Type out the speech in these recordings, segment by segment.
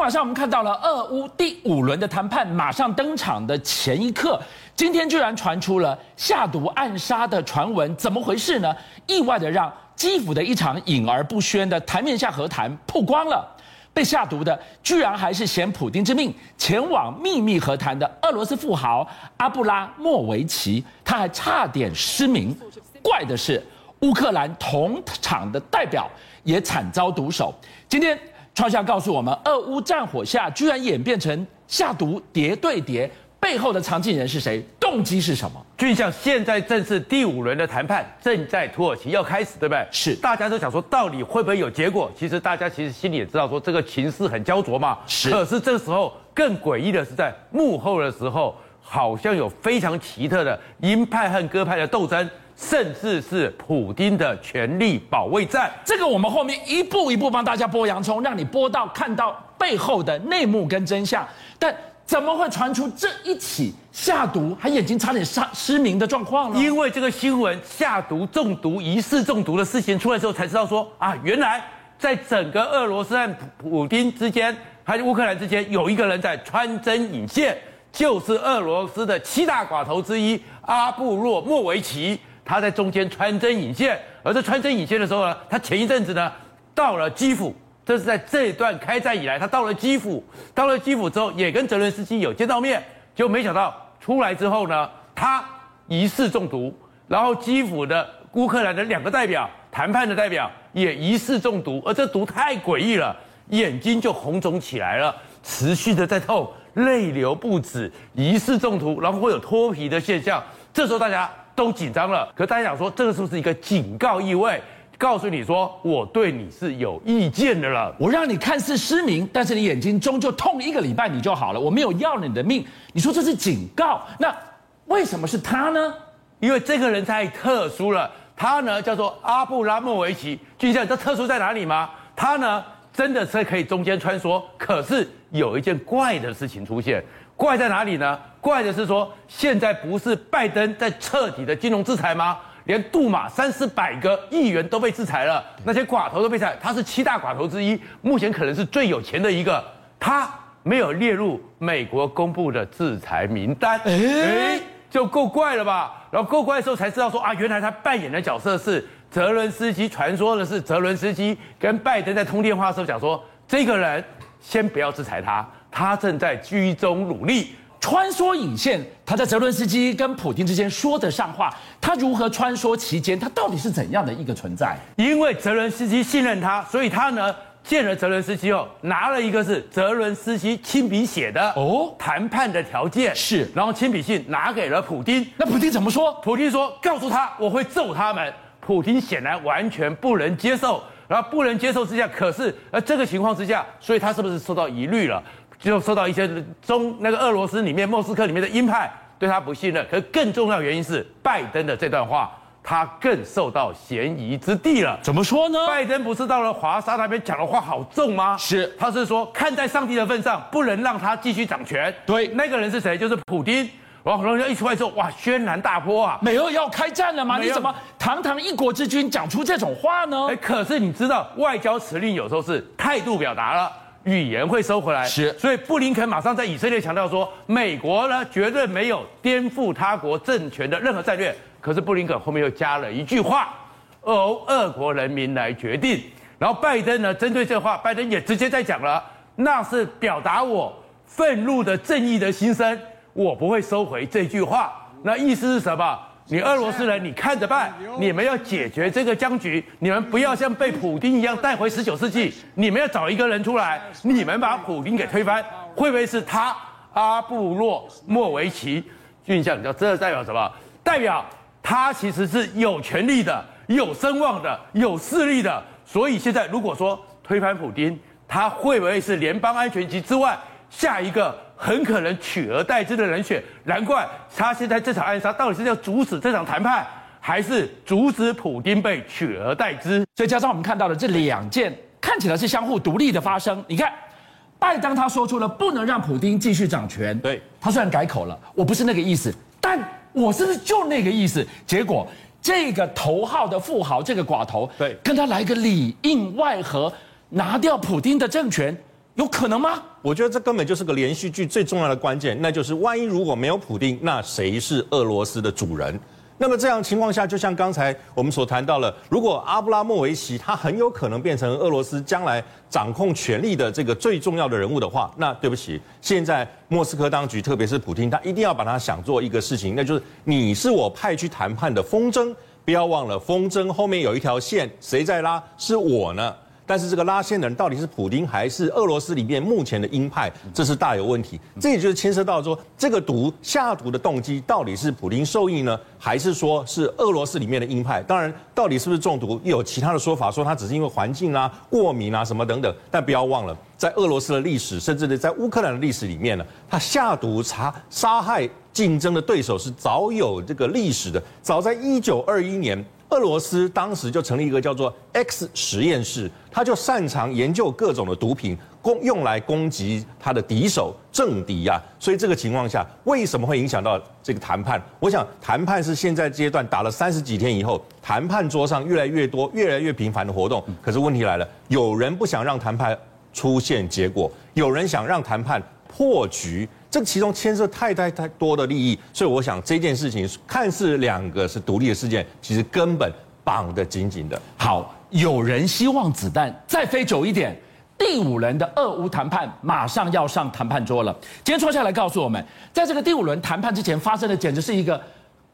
晚上我们看到了俄乌第五轮的谈判马上登场的前一刻，今天居然传出了下毒暗杀的传闻，怎么回事呢？意外的让基辅的一场隐而不宣的台面下和谈曝光了，被下毒的居然还是嫌普丁之命前往秘密和谈的俄罗斯富豪阿布拉莫维奇，他还差点失明。怪的是，乌克兰同场的代表也惨遭毒手。今天。创下告诉我们，俄乌战火下居然演变成下毒叠对叠，背后的藏镜人是谁？动机是什么？俊相，现在正是第五轮的谈判正在土耳其要开始，对不对？是，大家都想说，到底会不会有结果？其实大家其实心里也知道，说这个情势很焦灼嘛。是。可是这个时候更诡异的是，在幕后的时候，好像有非常奇特的鹰派和鸽派的斗争。甚至是普丁的权力保卫战，这个我们后面一步一步帮大家剥洋葱，让你剥到看到背后的内幕跟真相。但怎么会传出这一起下毒还眼睛差点失失明的状况呢？因为这个新闻下毒中毒、疑似中毒的事情出来之后，才知道说啊，原来在整个俄罗斯和普普丁之间，还有乌克兰之间，有一个人在穿针引线，就是俄罗斯的七大寡头之一阿布洛莫维奇。他在中间穿针引线，而这穿针引线的时候呢，他前一阵子呢到了基辅，这是在这一段开战以来，他到了基辅，到了基辅之后也跟泽伦斯基有见到面，就没想到出来之后呢，他疑似中毒，然后基辅的乌克兰的两个代表谈判的代表也疑似中毒，而这毒太诡异了，眼睛就红肿起来了，持续的在痛，泪流不止，疑似中毒，然后会有脱皮的现象，这时候大家。都紧张了，可大家想说，这个是不是一个警告意味，告诉你说我对你是有意见的了？我让你看似失明，但是你眼睛终究痛一个礼拜，你就好了。我没有要你的命，你说这是警告？那为什么是他呢？因为这个人太特殊了，他呢叫做阿布拉莫维奇。俊相，你知道特殊在哪里吗？他呢真的是可以中间穿梭，可是有一件怪的事情出现。怪在哪里呢？怪的是说，现在不是拜登在彻底的金融制裁吗？连杜马三四百个议员都被制裁了，那些寡头都被制裁。他是七大寡头之一，目前可能是最有钱的一个，他没有列入美国公布的制裁名单，哎，就够怪了吧？然后够怪的时候才知道说啊，原来他扮演的角色是泽伦斯基。传说的是泽伦斯基跟拜登在通电话的时候讲说，这个人先不要制裁他。他正在居中努力穿梭引线，他在泽伦斯基跟普京之间说得上话。他如何穿梭其间？他到底是怎样的一个存在？因为泽伦斯基信任他，所以他呢见了泽伦斯基后，拿了一个是泽伦斯基亲笔写的哦谈判的条件是，然后亲笔信拿给了普京。那普京怎么说？普京说：“告诉他我会揍他们。”普京显然完全不能接受，然后不能接受之下，可是呃这个情况之下，所以他是不是受到疑虑了？就受到一些中那个俄罗斯里面莫斯科里面的鹰派对他不信任，可是更重要原因是拜登的这段话，他更受到嫌疑之地了。怎么说呢？拜登不是到了华沙那边讲的话好重吗？是，他是说看在上帝的份上，不能让他继续掌权。对，那个人是谁？就是普丁。然后人家一出来之后，哇，轩然大波啊！美俄要开战了吗？你怎么堂堂一国之君讲出这种话呢？哎，可是你知道，外交辞令有时候是态度表达了。语言会收回来，是，所以布林肯马上在以色列强调说，美国呢绝对没有颠覆他国政权的任何战略。可是布林肯后面又加了一句话，由俄国人民来决定。然后拜登呢针对这话，拜登也直接在讲了，那是表达我愤怒的正义的心声，我不会收回这句话。那意思是什么？你俄罗斯人，你看着办。你们要解决这个僵局，你们不要像被普丁一样带回十九世纪。你们要找一个人出来，你们把普丁给推翻，会不会是他阿布洛莫维奇？印象，你知道这代表什么？代表他其实是有权力的、有声望的、有势力的。所以现在如果说推翻普丁，他会不会是联邦安全局之外下一个？很可能取而代之的人选，难怪他现在这场暗杀到底是要阻止这场谈判，还是阻止普丁被取而代之？所以加上我们看到的这两件看起来是相互独立的发生。你看，拜登他说出了不能让普京继续掌权，对，他虽然改口了，我不是那个意思，但我是不是就那个意思？结果这个头号的富豪，这个寡头，对，跟他来个里应外合，拿掉普京的政权。有可能吗？我觉得这根本就是个连续剧最重要的关键，那就是万一如果没有普丁，那谁是俄罗斯的主人？那么这样情况下，就像刚才我们所谈到了，如果阿布拉莫维奇他很有可能变成俄罗斯将来掌控权力的这个最重要的人物的话，那对不起，现在莫斯科当局，特别是普丁，他一定要把他想做一个事情，那就是你是我派去谈判的风筝，不要忘了风筝后面有一条线，谁在拉？是我呢。但是这个拉线的人到底是普丁还是俄罗斯里面目前的鹰派，这是大有问题。这也就是牵涉到说，这个毒下毒的动机到底是普丁受益呢，还是说是俄罗斯里面的鹰派？当然，到底是不是中毒，又有其他的说法，说他只是因为环境啊、过敏啊什么等等。但不要忘了，在俄罗斯的历史，甚至在乌克兰的历史里面呢，他下毒杀杀害竞争的对手是早有这个历史的。早在一九二一年。俄罗斯当时就成立一个叫做 X 实验室，他就擅长研究各种的毒品，攻用来攻击他的敌手政敌啊。所以这个情况下，为什么会影响到这个谈判？我想谈判是现在阶段打了三十几天以后，谈判桌上越来越多、越来越频繁的活动。可是问题来了，有人不想让谈判出现结果，有人想让谈判破局。这其中牵涉太太太多的利益，所以我想这件事情看似两个是独立的事件，其实根本绑得紧紧的。好，有人希望子弹再飞久一点，第五轮的俄乌谈判马上要上谈判桌了。今天戳下来告诉我们，在这个第五轮谈判之前发生的简直是一个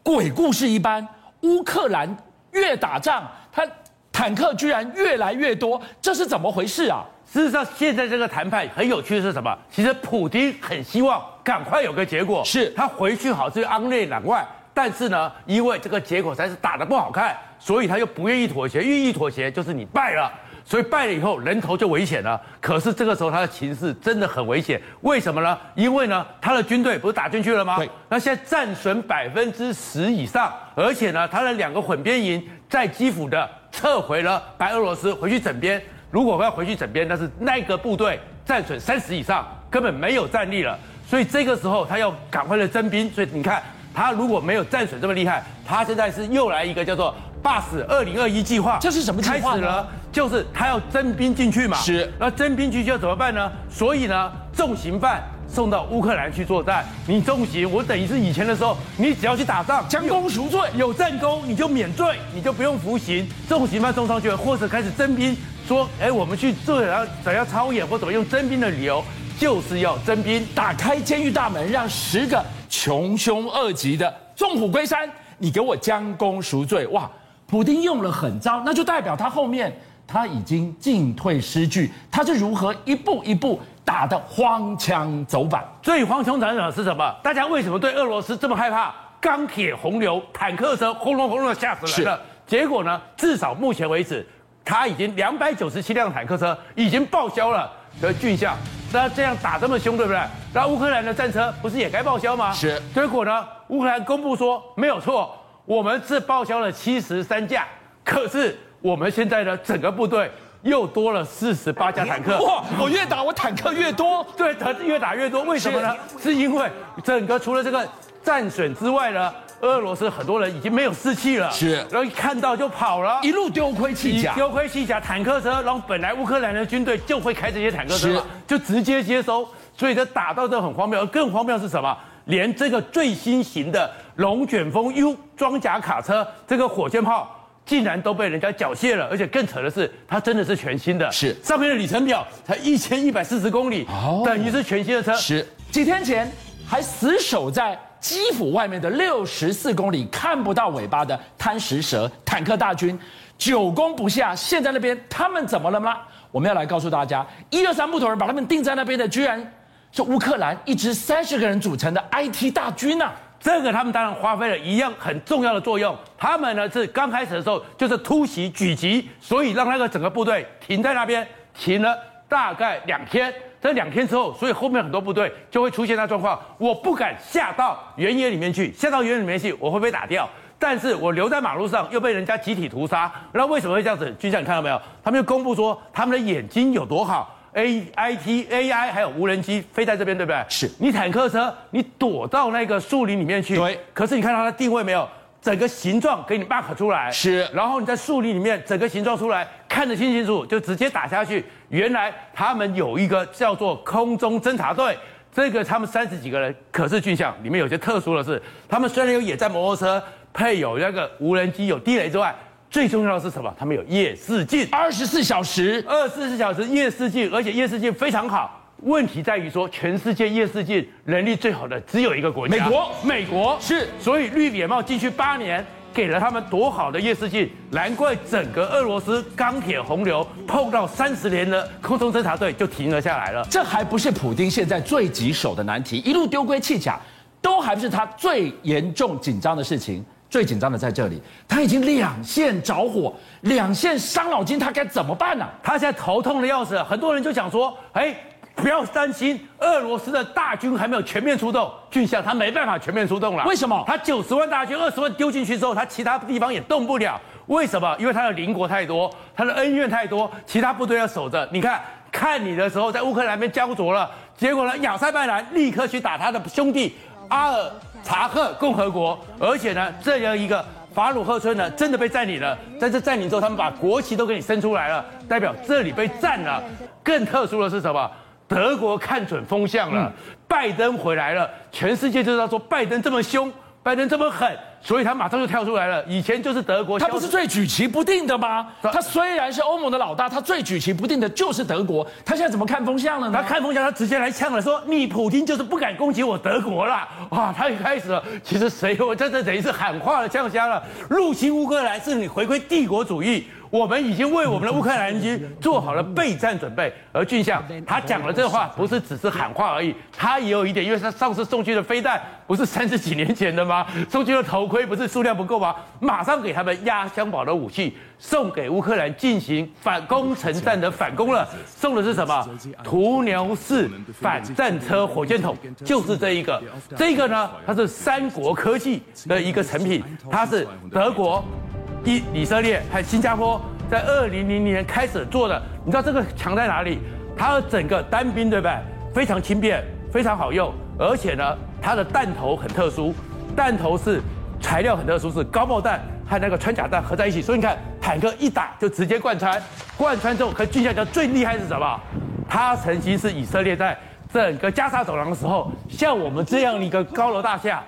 鬼故事一般。乌克兰越打仗，他坦克居然越来越多，这是怎么回事啊？事实上，现在这个谈判很有趣的是什么？其实普京很希望赶快有个结果，是他回去好是安内攘外。但是呢，因为这个结果实在是打得不好看，所以他又不愿意妥协。愿意妥协就是你败了，所以败了以后人头就危险了。可是这个时候他的情势真的很危险，为什么呢？因为呢，他的军队不是打进去了吗？对。那现在战损百分之十以上，而且呢，他的两个混编营在基辅的撤回了白俄罗斯，回去整编。如果要回去整编，但是那个部队战损三十以上，根本没有战力了。所以这个时候他要赶快的征兵。所以你看，他如果没有战损这么厉害，他现在是又来一个叫做 BUS 二零二一计划。这是什么计划？开始了，就是他要征兵进去嘛。是。那征兵进去要怎么办呢？所以呢，重刑犯。送到乌克兰去作战，你重刑，我等于是以前的时候，你只要去打仗，将功赎罪，有战功你就免罪，你就不用服刑。重刑犯送上去，或者开始征兵，说，哎，我们去做怎样怎样操演，或怎么用征兵的理由，就是要征兵，打开监狱大门，让十个穷凶恶极的纵虎归山，你给我将功赎罪。哇，普丁用了狠招，那就代表他后面他已经进退失据，他是如何一步一步。打得荒腔走板，最荒腔走板的是什么？大家为什么对俄罗斯这么害怕？钢铁洪流，坦克车轰隆轰隆的吓死人了。结果呢？至少目前为止，他已经两百九十七辆坦克车已经报销了的军项。那这样打这么凶，对不对？那乌克兰的战车不是也该报销吗？是。结果呢？乌克兰公布说没有错，我们是报销了七十三架，可是我们现在的整个部队。又多了四十八架坦克，哇！我越打我坦克越多，对，他越打越多，为什么呢？是，是因为整个除了这个战损之外呢，俄罗斯很多人已经没有士气了，是，然后一看到就跑了，一路丢盔弃甲，丢盔弃甲，坦克车，然后本来乌克兰的军队就会开这些坦克车，就直接接收，所以这打到这很荒谬，而更荒谬是什么？连这个最新型的龙卷风 U 装甲卡车，这个火箭炮。竟然都被人家缴械了，而且更扯的是，它真的是全新的，是上面的里程表才一千一百四十公里，哦，等于是全新的车。是几天前还死守在基辅外面的六十四公里看不到尾巴的贪食蛇坦克大军，久攻不下，现在那边他们怎么了吗？我们要来告诉大家，一二三木头人把他们定在那边的，居然是乌克兰一支三十个人组成的 IT 大军啊！这个他们当然发挥了一样很重要的作用。他们呢是刚开始的时候就是突袭狙击，所以让那个整个部队停在那边，停了大概两天。这两天之后，所以后面很多部队就会出现那状况。我不敢下到原野里面去，下到原野里面去我会被打掉。但是我留在马路上又被人家集体屠杀。那为什么会这样子？军长你看到没有？他们就公布说他们的眼睛有多好。A I T A I 还有无人机飞在这边，对不对？是你坦克车，你躲到那个树林里面去。对。可是你看到它的定位没有？整个形状给你 mark 出来。是。然后你在树林里面，整个形状出来，看得清清楚楚，就直接打下去。原来他们有一个叫做空中侦察队，这个他们三十几个人，可是俊相里面有些特殊的是，他们虽然有野战摩托车，配有那个无人机，有地雷之外，最重要的是什么？他们有夜视镜，二十四小时，二十四小时夜视镜，而且夜视镜非常好。问题在于说，全世界夜视镜能力最好的只有一个国家，美国。美国是，所以绿野帽进去八年，给了他们多好的夜视镜，难怪整个俄罗斯钢铁洪流碰到三十年的空中侦察队就停了下来了。这还不是普京现在最棘手的难题，一路丢盔弃甲，都还不是他最严重紧张的事情。最紧张的在这里，他已经两线着火，两线伤脑筋，他该怎么办呢、啊？他现在头痛的要死，很多人就讲说，哎。不要担心，俄罗斯的大军还没有全面出动，俊相他没办法全面出动了。为什么？他九十万大军，二十万丢进去之后，他其他地方也动不了。为什么？因为他的邻国太多，他的恩怨太多，其他部队要守着。你看看你的时候，在乌克兰那边焦灼了，结果呢，亚塞拜然立刻去打他的兄弟阿尔察赫共和国，而且呢，这样一个法鲁赫村呢，真的被占领了。在这占领之后，他们把国旗都给你伸出来了，代表这里被占了。更特殊的是什么？德国看准风向了，拜登回来了，全世界就知道说拜登这么凶，拜登这么狠，所以他马上就跳出来了。以前就是德国，他不是最举棋不定的吗？他虽然是欧盟的老大，他最举棋不定的就是德国。他现在怎么看风向了呢？他看风向，他直接来呛了，说你普京就是不敢攻击我德国了。哇，他一开始了，其实谁我这这等于是喊话了，呛瞎了，入侵乌克兰是你回归帝国主义。我们已经为我们的乌克兰军做好了备战准备，而俊相他讲了这话，不是只是喊话而已，他也有一点，因为他上次送去的飞弹不是三十几年前的吗？送去的头盔不是数量不够吗？马上给他们压箱宝的武器送给乌克兰进行反攻城战的反攻了，送的是什么？途牛式反战车火箭筒，就是这一个，这个呢，它是三国科技的一个成品，它是德国。以以色列和新加坡在二零零零年开始做的，你知道这个强在哪里？它的整个单兵对不对？非常轻便，非常好用，而且呢，它的弹头很特殊，弹头是材料很特殊，是高爆弹和那个穿甲弹合在一起，所以你看坦克一打就直接贯穿，贯穿之后，可俊相讲最厉害是什么？它曾经是以色列在整个加沙走廊的时候，像我们这样的一个高楼大厦。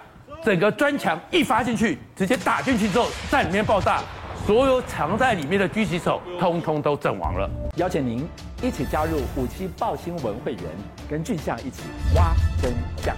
整个砖墙一发进去，直接打进去之后，在里面爆炸，所有藏在里面的狙击手通通都阵亡了。邀请您一起加入五七报新闻会员，跟俊相一起挖真相。